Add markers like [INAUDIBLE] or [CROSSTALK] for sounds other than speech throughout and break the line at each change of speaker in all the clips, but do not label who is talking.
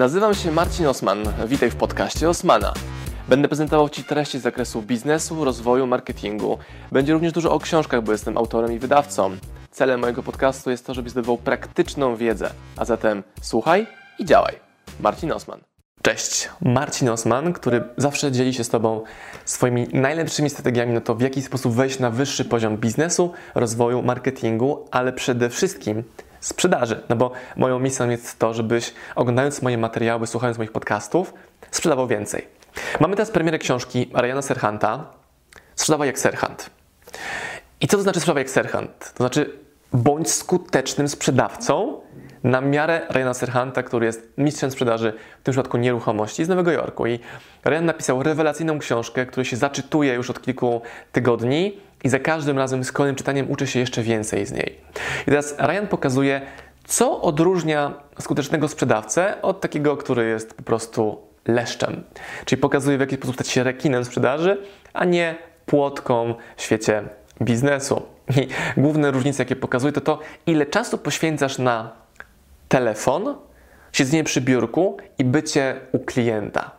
Nazywam się Marcin Osman. Witaj w podcaście Osmana. Będę prezentował Ci treści z zakresu biznesu, rozwoju, marketingu. Będzie również dużo o książkach, bo jestem autorem i wydawcą. Celem mojego podcastu jest to, żebyś zdobywał praktyczną wiedzę. A zatem słuchaj i działaj. Marcin Osman. Cześć, Marcin Osman, który zawsze dzieli się z Tobą swoimi najlepszymi strategiami na to, w jaki sposób wejść na wyższy poziom biznesu, rozwoju, marketingu, ale przede wszystkim sprzedaży. No bo moją misją jest to, żebyś oglądając moje materiały, słuchając moich podcastów, sprzedawał więcej. Mamy teraz premierę książki Ariana Serhanta Sprzedawaj jak Serhant. I co to znaczy sprzedawaj jak Serhant? To znaczy bądź skutecznym sprzedawcą na miarę Ryana Serhanta, który jest mistrzem sprzedaży, w tym przypadku nieruchomości z Nowego Jorku. I Ryan napisał rewelacyjną książkę, którą się zaczytuje już od kilku tygodni i za każdym razem z kolejnym czytaniem uczę się jeszcze więcej z niej. I teraz Ryan pokazuje, co odróżnia skutecznego sprzedawcę od takiego, który jest po prostu leszczem. Czyli pokazuje, w jaki sposób stać się rekinem sprzedaży, a nie płotką w świecie biznesu. I główne różnice, jakie pokazuje, to to, ile czasu poświęcasz na telefon, siedzenie przy biurku i bycie u klienta.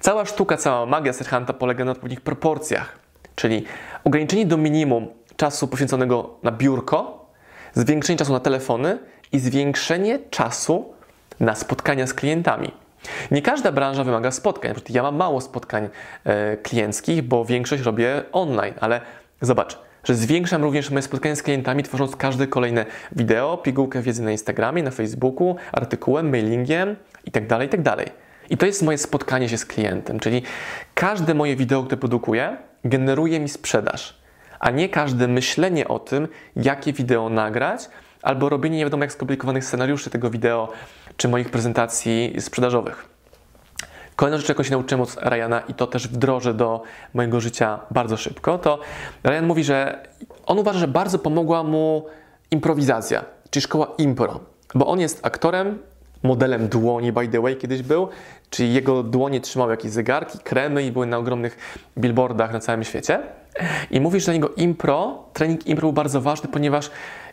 Cała sztuka, cała magia Serhanta polega na odpowiednich proporcjach, czyli ograniczenie do minimum czasu poświęconego na biurko, zwiększenie czasu na telefony i zwiększenie czasu na spotkania z klientami. Nie każda branża wymaga spotkań. Ja mam mało spotkań e, klienckich, bo większość robię online, ale zobacz, że zwiększam również moje spotkania z klientami, tworząc każde kolejne wideo, pigułkę wiedzy na Instagramie, na Facebooku, artykułem, mailingiem itd., tak itd. Tak I to jest moje spotkanie się z klientem, czyli każde moje wideo, które produkuję, generuje mi sprzedaż, a nie każde myślenie o tym, jakie wideo nagrać, albo robienie nie wiadomo jak skomplikowanych scenariuszy tego wideo, czy moich prezentacji sprzedażowych. Kolejna rzecz, jaką się nauczyłem od Ryana i to też wdrożę do mojego życia bardzo szybko, to Ryan mówi, że on uważa, że bardzo pomogła mu improwizacja, czyli szkoła impro, bo on jest aktorem, modelem dłoni, by the way, kiedyś był, czyli jego dłonie trzymały jakieś zegarki, kremy i były na ogromnych billboardach na całym świecie. I mówi, że dla niego impro, trening impro był bardzo ważny, ponieważ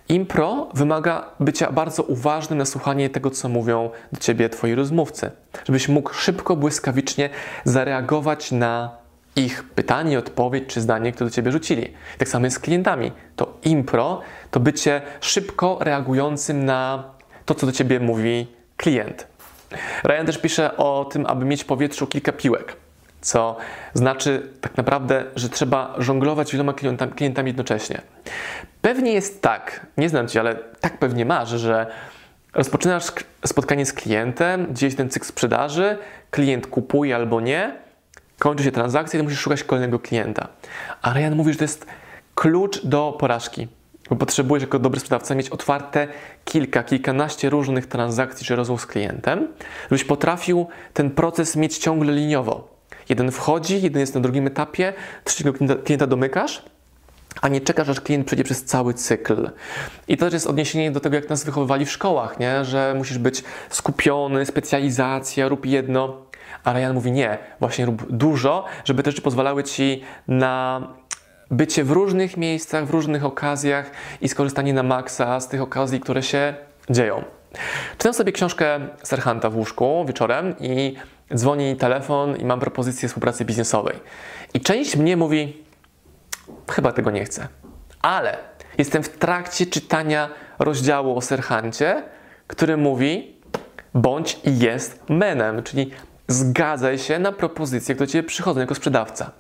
Impro wymaga bycia bardzo uważnym na słuchanie tego, co mówią do ciebie twoi rozmówcy, żebyś mógł szybko, błyskawicznie zareagować na ich pytanie, odpowiedź czy zdanie, które do ciebie rzucili. Tak samo jest z klientami. To impro to bycie szybko reagującym na to, co do ciebie mówi klient. Ryan też pisze o tym, aby mieć w powietrzu kilka piłek co znaczy tak naprawdę, że trzeba żonglować wieloma klientami, jednocześnie. Pewnie jest tak, nie znam Cię, ale tak pewnie masz, że rozpoczynasz spotkanie z klientem, gdzie jest ten cykl sprzedaży, klient kupuje albo nie, kończy się transakcja i musisz szukać kolejnego klienta. A Ryan mówi, że to jest klucz do porażki. Bo potrzebujesz jako dobry sprzedawca mieć otwarte kilka, kilkanaście różnych transakcji czy rozmów z klientem, żebyś potrafił ten proces mieć ciągle liniowo. Jeden wchodzi, jeden jest na drugim etapie, trzeciego klienta, klienta domykasz, a nie czekasz, aż klient przejdzie przez cały cykl. I to też jest odniesienie do tego, jak nas wychowywali w szkołach, nie? że musisz być skupiony, specjalizacja, rób jedno. A Ryan mówi nie, właśnie rób dużo, żeby też pozwalały ci na bycie w różnych miejscach, w różnych okazjach i skorzystanie na maksa z tych okazji, które się dzieją. Czytam sobie książkę Serhanta w łóżku wieczorem i dzwoni telefon i mam propozycję współpracy biznesowej. I część mnie mówi, chyba tego nie chcę. Ale jestem w trakcie czytania rozdziału o Serhancie, który mówi, bądź i jest menem, czyli zgadzaj się na propozycje, które do Ciebie przychodzą jako sprzedawca.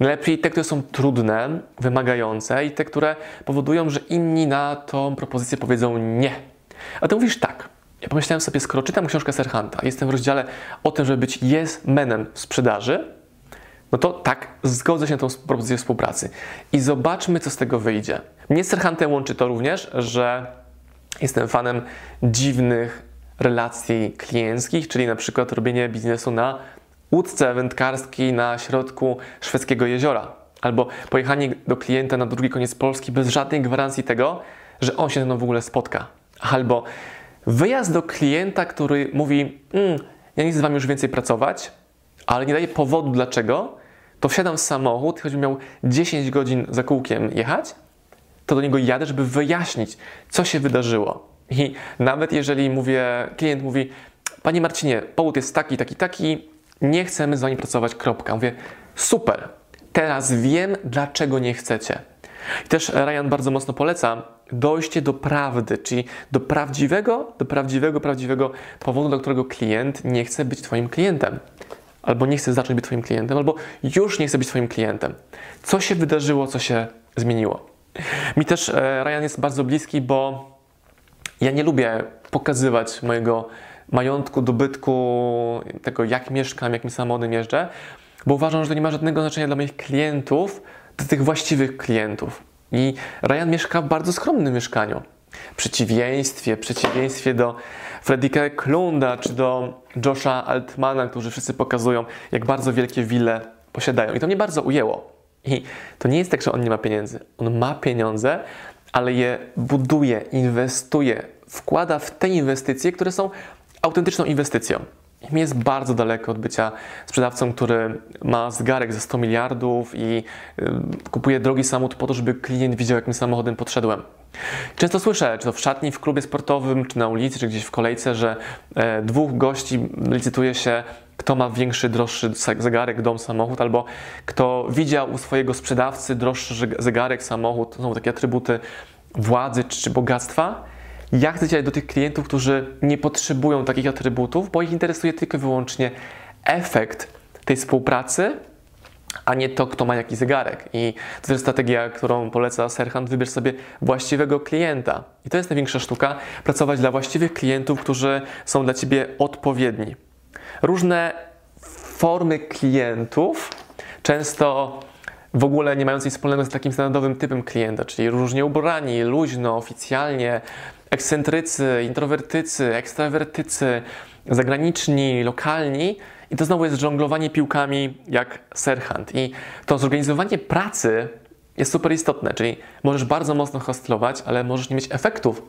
Najlepiej te, które są trudne, wymagające i te, które powodują, że inni na tą propozycję powiedzą nie. A ty mówisz tak. Ja pomyślałem sobie, skoro czytam książkę Serhanta, jestem w rozdziale o tym, żeby być jest menem w sprzedaży, no to tak, zgodzę się na tą propozycję współpracy. I zobaczmy, co z tego wyjdzie. Mnie z Serhantem łączy to również, że jestem fanem dziwnych relacji klienckich, czyli na przykład robienie biznesu na łódce wędkarskiej na środku szwedzkiego jeziora, albo pojechanie do klienta na drugi koniec Polski bez żadnej gwarancji tego, że on się ze mną w ogóle spotka. Albo wyjazd do klienta, który mówi: mm, Ja nie chcę z wami już więcej pracować, ale nie daje powodu dlaczego, to wsiadam w samochód, choćbym miał 10 godzin za kółkiem jechać, to do niego jadę, żeby wyjaśnić, co się wydarzyło. I nawet jeżeli mówię, klient mówi, Panie Marcinie, powód jest taki, taki, taki, nie chcemy z Wami pracować, kropka. Mówię, super, teraz wiem, dlaczego nie chcecie. I też Ryan bardzo mocno poleca dojście do prawdy, czyli do prawdziwego, do prawdziwego, prawdziwego powodu, dla którego klient nie chce być Twoim klientem. Albo nie chce zacząć być Twoim klientem, albo już nie chce być Twoim klientem. Co się wydarzyło, co się zmieniło? Mi też e, Ryan jest bardzo bliski, bo ja nie lubię pokazywać mojego majątku, dobytku, tego jak mieszkam, jakim samochodem jeżdżę, bo uważam, że to nie ma żadnego znaczenia dla moich klientów, do tych właściwych klientów. I Ryan mieszka w bardzo skromnym mieszkaniu. W przeciwieństwie, przeciwieństwie do Fredrika Klunda czy do Josha Altmana, którzy wszyscy pokazują, jak bardzo wielkie wille posiadają. I to mnie bardzo ujęło. I to nie jest tak, że on nie ma pieniędzy. On ma pieniądze, ale je buduje, inwestuje, wkłada w te inwestycje, które są autentyczną inwestycją. Mi jest bardzo daleko od bycia sprzedawcą, który ma zegarek za 100 miliardów i y, kupuje drogi samochód po to, żeby klient widział, jakim samochodem podszedłem. Często słyszę, czy to w szatni, w klubie sportowym, czy na ulicy, czy gdzieś w kolejce, że e, dwóch gości licytuje się, kto ma większy, droższy zegarek, dom, samochód, albo kto widział u swojego sprzedawcy droższy zegarek, samochód. To są takie atrybuty władzy czy bogactwa. Ja chcę działać do tych klientów, którzy nie potrzebują takich atrybutów, bo ich interesuje tylko i wyłącznie efekt tej współpracy, a nie to, kto ma jaki zegarek. I to jest strategia, którą poleca Serhan, wybierz sobie właściwego klienta. I to jest największa sztuka, pracować dla właściwych klientów, którzy są dla Ciebie odpowiedni. Różne formy klientów, często w ogóle nie mając nic wspólnego z takim standardowym typem klienta, czyli różnie ubrani, luźno, oficjalnie, ekscentrycy, introwertycy, ekstrawertycy, zagraniczni, lokalni. I to znowu jest żonglowanie piłkami jak Serhant. I to zorganizowanie pracy jest super istotne, czyli możesz bardzo mocno hostlować, ale możesz nie mieć efektów.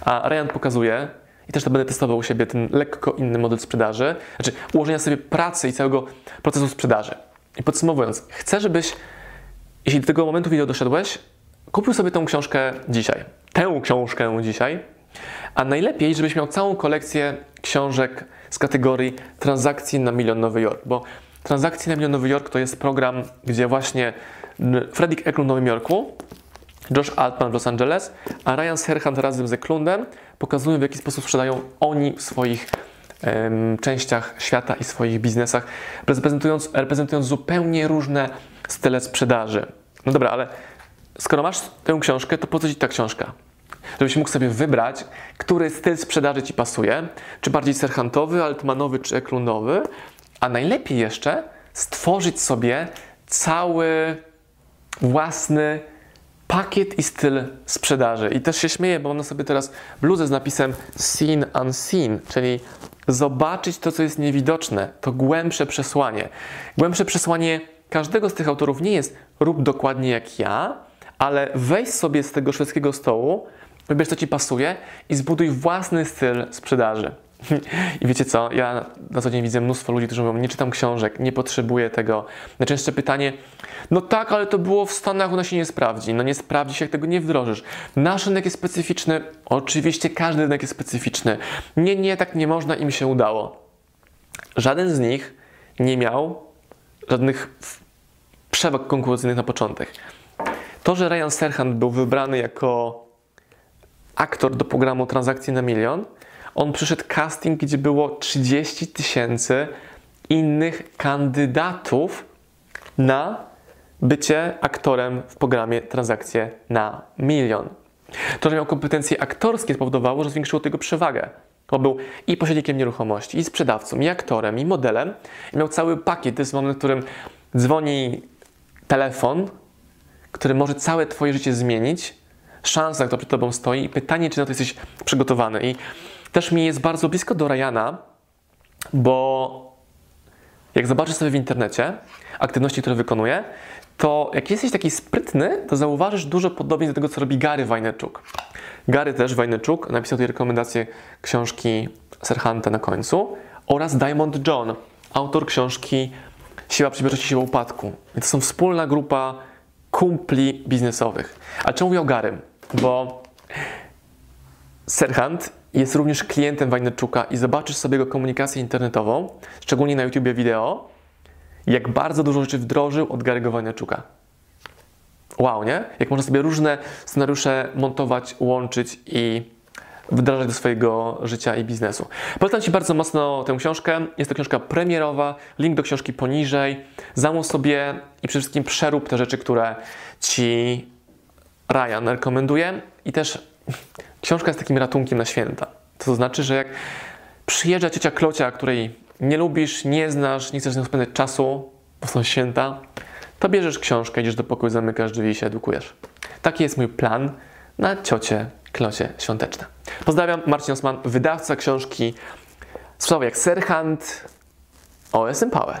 A Ryan pokazuje, i też to będę testował u siebie, ten lekko inny model sprzedaży, znaczy ułożenia sobie pracy i całego procesu sprzedaży. I podsumowując, chcę, żebyś, jeśli do tego momentu wideo doszedłeś, kupił sobie tą książkę dzisiaj. Tę książkę dzisiaj, a najlepiej, żebyś miał całą kolekcję książek z kategorii transakcji na milion Nowy Jork, bo transakcje na milion Nowy Jork to jest program, gdzie właśnie Fredrik Eklund w Nowym Jorku, Josh Altman w Los Angeles, a Ryan Serhant razem z Eklundem pokazują, w jaki sposób sprzedają oni w swoich częściach świata i swoich biznesach, reprezentując, reprezentując zupełnie różne style sprzedaży. No dobra, ale skoro masz tę książkę, to po co ci ta książka? Żebyś mógł sobie wybrać, który styl sprzedaży ci pasuje, czy bardziej serhantowy, altmanowy, czy eklunowy, a najlepiej jeszcze stworzyć sobie cały własny pakiet i styl sprzedaży. I też się śmieję, bo mam na sobie teraz bluzę z napisem Seen Unseen, czyli zobaczyć to, co jest niewidoczne, to głębsze przesłanie. Głębsze przesłanie każdego z tych autorów nie jest rób dokładnie jak ja, ale weź sobie z tego szwedzkiego stołu, wybierz co Ci pasuje i zbuduj własny styl sprzedaży. [LAUGHS] I wiecie co, ja na co dzień widzę mnóstwo ludzi, którzy mówią, nie czytam książek, nie potrzebuję tego. Najczęstsze pytanie, no tak, ale to było w Stanach, ona się nie sprawdzi. No nie sprawdzi się, jak tego nie wdrożysz. Nasz rynek jest specyficzny, oczywiście każdy rynek jest specyficzny. Nie, nie, tak nie można, im się udało. Żaden z nich nie miał żadnych przewag konkurencyjnych na początek. To, że Ryan Serhant był wybrany jako aktor do programu Transakcje na Milion, on przyszedł casting, gdzie było 30 tysięcy innych kandydatów na bycie aktorem w programie Transakcje na Milion. To, że miał kompetencje aktorskie spowodowało, że zwiększyło tego przewagę. Bo był i pośrednikiem nieruchomości, i sprzedawcą, i aktorem, i modelem. I miał cały pakiet. To jest moment, w którym dzwoni telefon, który może całe Twoje życie zmienić, szansa, która przed Tobą stoi i pytanie, czy na to jesteś przygotowany. I też mi jest bardzo blisko do Ryana, bo jak zobaczysz sobie w internecie aktywności, które wykonuje, to jak jesteś taki sprytny, to zauważysz dużo podobieństw do tego, co robi Gary Wajneczuk. Gary też Wajneczuk napisał tutaj rekomendację książki Serhanta na końcu oraz Diamond John, autor książki Siła Przedsiębiorczości, Siła Upadku. I to są wspólna grupa kumpli biznesowych. A czemu mówię o Garym? Bo Serhant jest również klientem Wajnerczuka i zobaczysz sobie jego komunikację internetową, szczególnie na YouTubie wideo, jak bardzo dużo rzeczy wdrożył od Gary'ego Wajnerczuka. Wow, nie? Jak można sobie różne scenariusze montować, łączyć i wdrażać do swojego życia i biznesu. Polecam Ci bardzo mocno tę książkę. Jest to książka premierowa, link do książki poniżej. Zamów sobie i przede wszystkim przerób te rzeczy, które Ci Ryan rekomenduje. I też książka jest takim ratunkiem na święta. To znaczy, że jak przyjeżdża ciocia Klocia, której nie lubisz, nie znasz, nie chcesz z nią spędzać czasu, bo są święta, to bierzesz książkę, idziesz do pokoju, zamykasz drzwi i się edukujesz. Taki jest mój plan na ciocie Klocie świąteczne. Pozdrawiam, Marcin Osman, wydawca książki Słowo jak Serhant OSM Power.